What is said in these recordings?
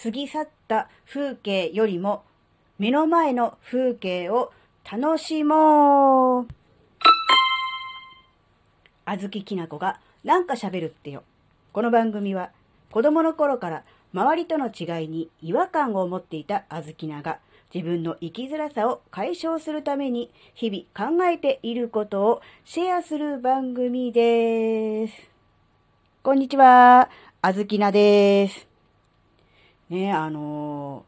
過ぎ去った風景よりも目の前の風景を楽しもう。あずききなこがなんか喋るってよ。この番組は子供の頃から周りとの違いに違和感を持っていたあずきなが自分の生きづらさを解消するために日々考えていることをシェアする番組です。こんにちは、あずきなです。ね、あの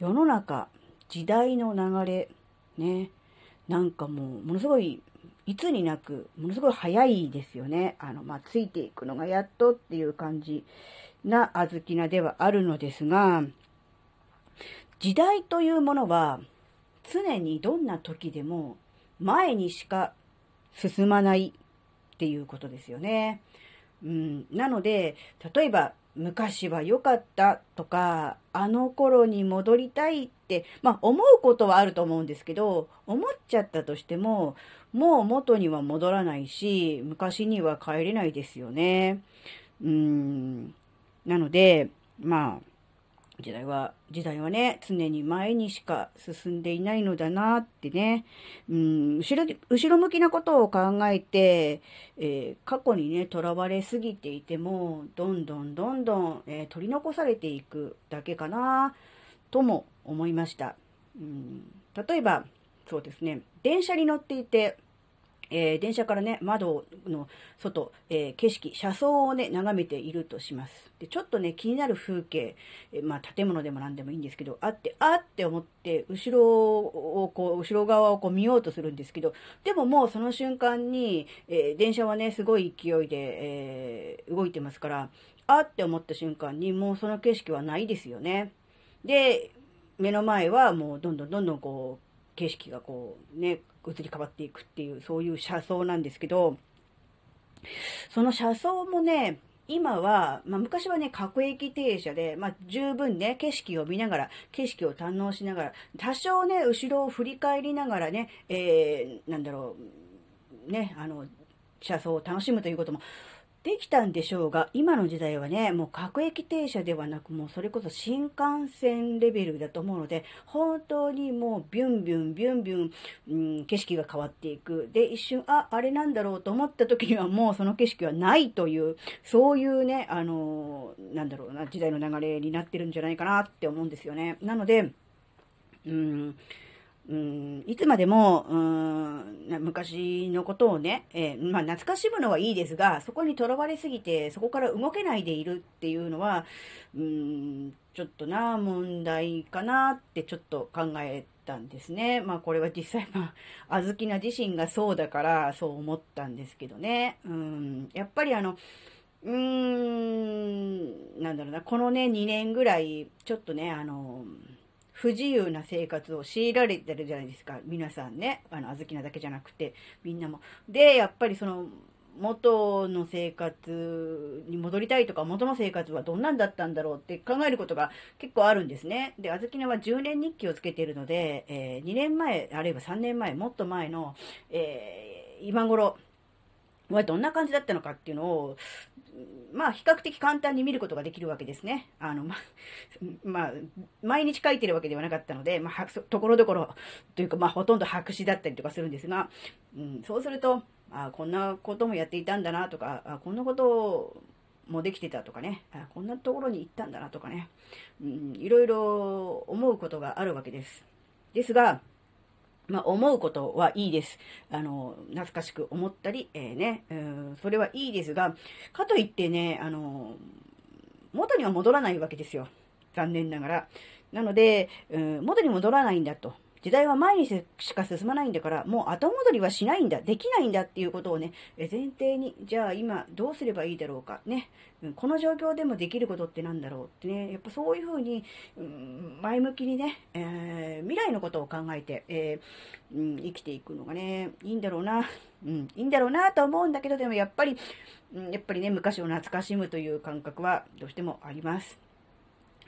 ー、世の中、時代の流れ、ね、なんかもう、ものすごい、いつになく、ものすごい早いですよね。あの、まあ、ついていくのがやっとっていう感じなあずきなではあるのですが、時代というものは常にどんな時でも前にしか進まないっていうことですよね。うん、なので、例えば昔は良かったとか、あの頃に戻りたいって、まあ思うことはあると思うんですけど、思っちゃったとしても、もう元には戻らないし、昔には帰れないですよね。うん、なので、まあ、時代は、時代はね、常に前にしか進んでいないのだなってね、うん、後ろ、後ろ向きなことを考えて、えー、過去にね、囚われすぎていても、どんどんどんどん、えー、取り残されていくだけかな、とも思いました。うん、例えば、そうですね、電車に乗っていて、えー、電車からね、窓の外、えー、景色、車窓をね、眺めているとします。で、ちょっとね、気になる風景、えー、まあ、建物でも何でもいいんですけど、あって、あって思って、後ろをこう、後ろ側をこう見ようとするんですけど、でももうその瞬間に、え電車はね、すごい勢いで、え動いてますから、あって思った瞬間に、もうその景色はないですよね。で、目の前はもうどんどんどんどんこう、景色がこうね、移り変わっていくっていう、そういう車窓なんですけど、その車窓もね、今は、まあ、昔はね、各駅停車で、まあ、十分ね、景色を見ながら、景色を堪能しながら、多少ね、後ろを振り返りながらね、えー、なんだろう、ね、あの、車窓を楽しむということもできたんでしょうが、今の時代はね、もう各駅停車ではなく、もうそれこそ新幹線レベルだと思うので、本当にもうビュンビュン、ビュンビュン、うん、景色が変わっていく。で、一瞬、あ、あれなんだろうと思った時にはもうその景色はないという、そういうね、あのなんだろうな、時代の流れになってるんじゃないかなって思うんですよね。なので、うん、うん、いつまでも、うん、昔のことをね、えー、まあ、懐かしむのはいいですが、そこにとらわれすぎて、そこから動けないでいるっていうのは、うん、ちょっとな、問題かなってちょっと考えたんですね。まあ、これは実際、まあ、あずきな自身がそうだから、そう思ったんですけどね。うん、やっぱりあの、うーん、なんだろうな、このね、2年ぐらい、ちょっとね、あの、不自由な生活を強いられてるじゃないですか。皆さんね。あの、あずきなだけじゃなくて、みんなも。で、やっぱりその、元の生活に戻りたいとか、元の生活はどんなんだったんだろうって考えることが結構あるんですね。で、あずきなは10年日記をつけているので、えー、2年前、あるいは3年前、もっと前の、えー、今頃、はどんな感じだったのかっていうのを、まあ、比較的簡単に見ることができるわけですね。あの、ま、まあ、毎日書いてるわけではなかったので、まあ、ところどころというか、まあ、ほとんど白紙だったりとかするんですが、うん、そうすると、あこんなこともやっていたんだなとか、あこんなこともできてたとかね、あこんなところに行ったんだなとかね、うん、いろいろ思うことがあるわけです。ですが、まあ、思うことはいいです。あの、懐かしく思ったり、えー、ね、うん、それはいいですが、かといってね、あの、元には戻らないわけですよ。残念ながら。なので、うん、元に戻らないんだと。時代は前にしか進まないんだから、もう後戻りはしないんだ、できないんだっていうことをね、前提に、じゃあ今どうすればいいだろうか、ね、この状況でもできることってなんだろうってね、やっぱそういうふうに、うん、前向きにね、えー、未来のことを考えて、えー、生きていくのがね、いいんだろうな、うん、いいんだろうなと思うんだけど、でもやっぱり、うん、やっぱりね、昔を懐かしむという感覚はどうしてもあります。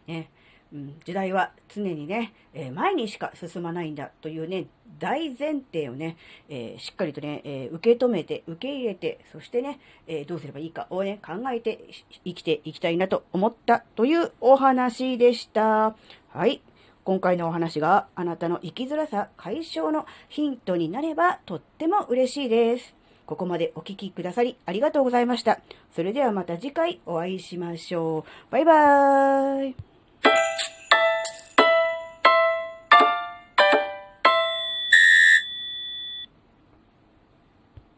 ね。うん、時代は常にね、えー、前にしか進まないんだというね、大前提をね、えー、しっかりとね、えー、受け止めて、受け入れて、そしてね、えどうすればいいかをね、考えて生きていきたいなと思ったというお話でした。はい。今回のお話があなたの生きづらさ解消のヒントになればとっても嬉しいです。ここまでお聴きくださりありがとうございました。それではまた次回お会いしましょう。バイバーイ。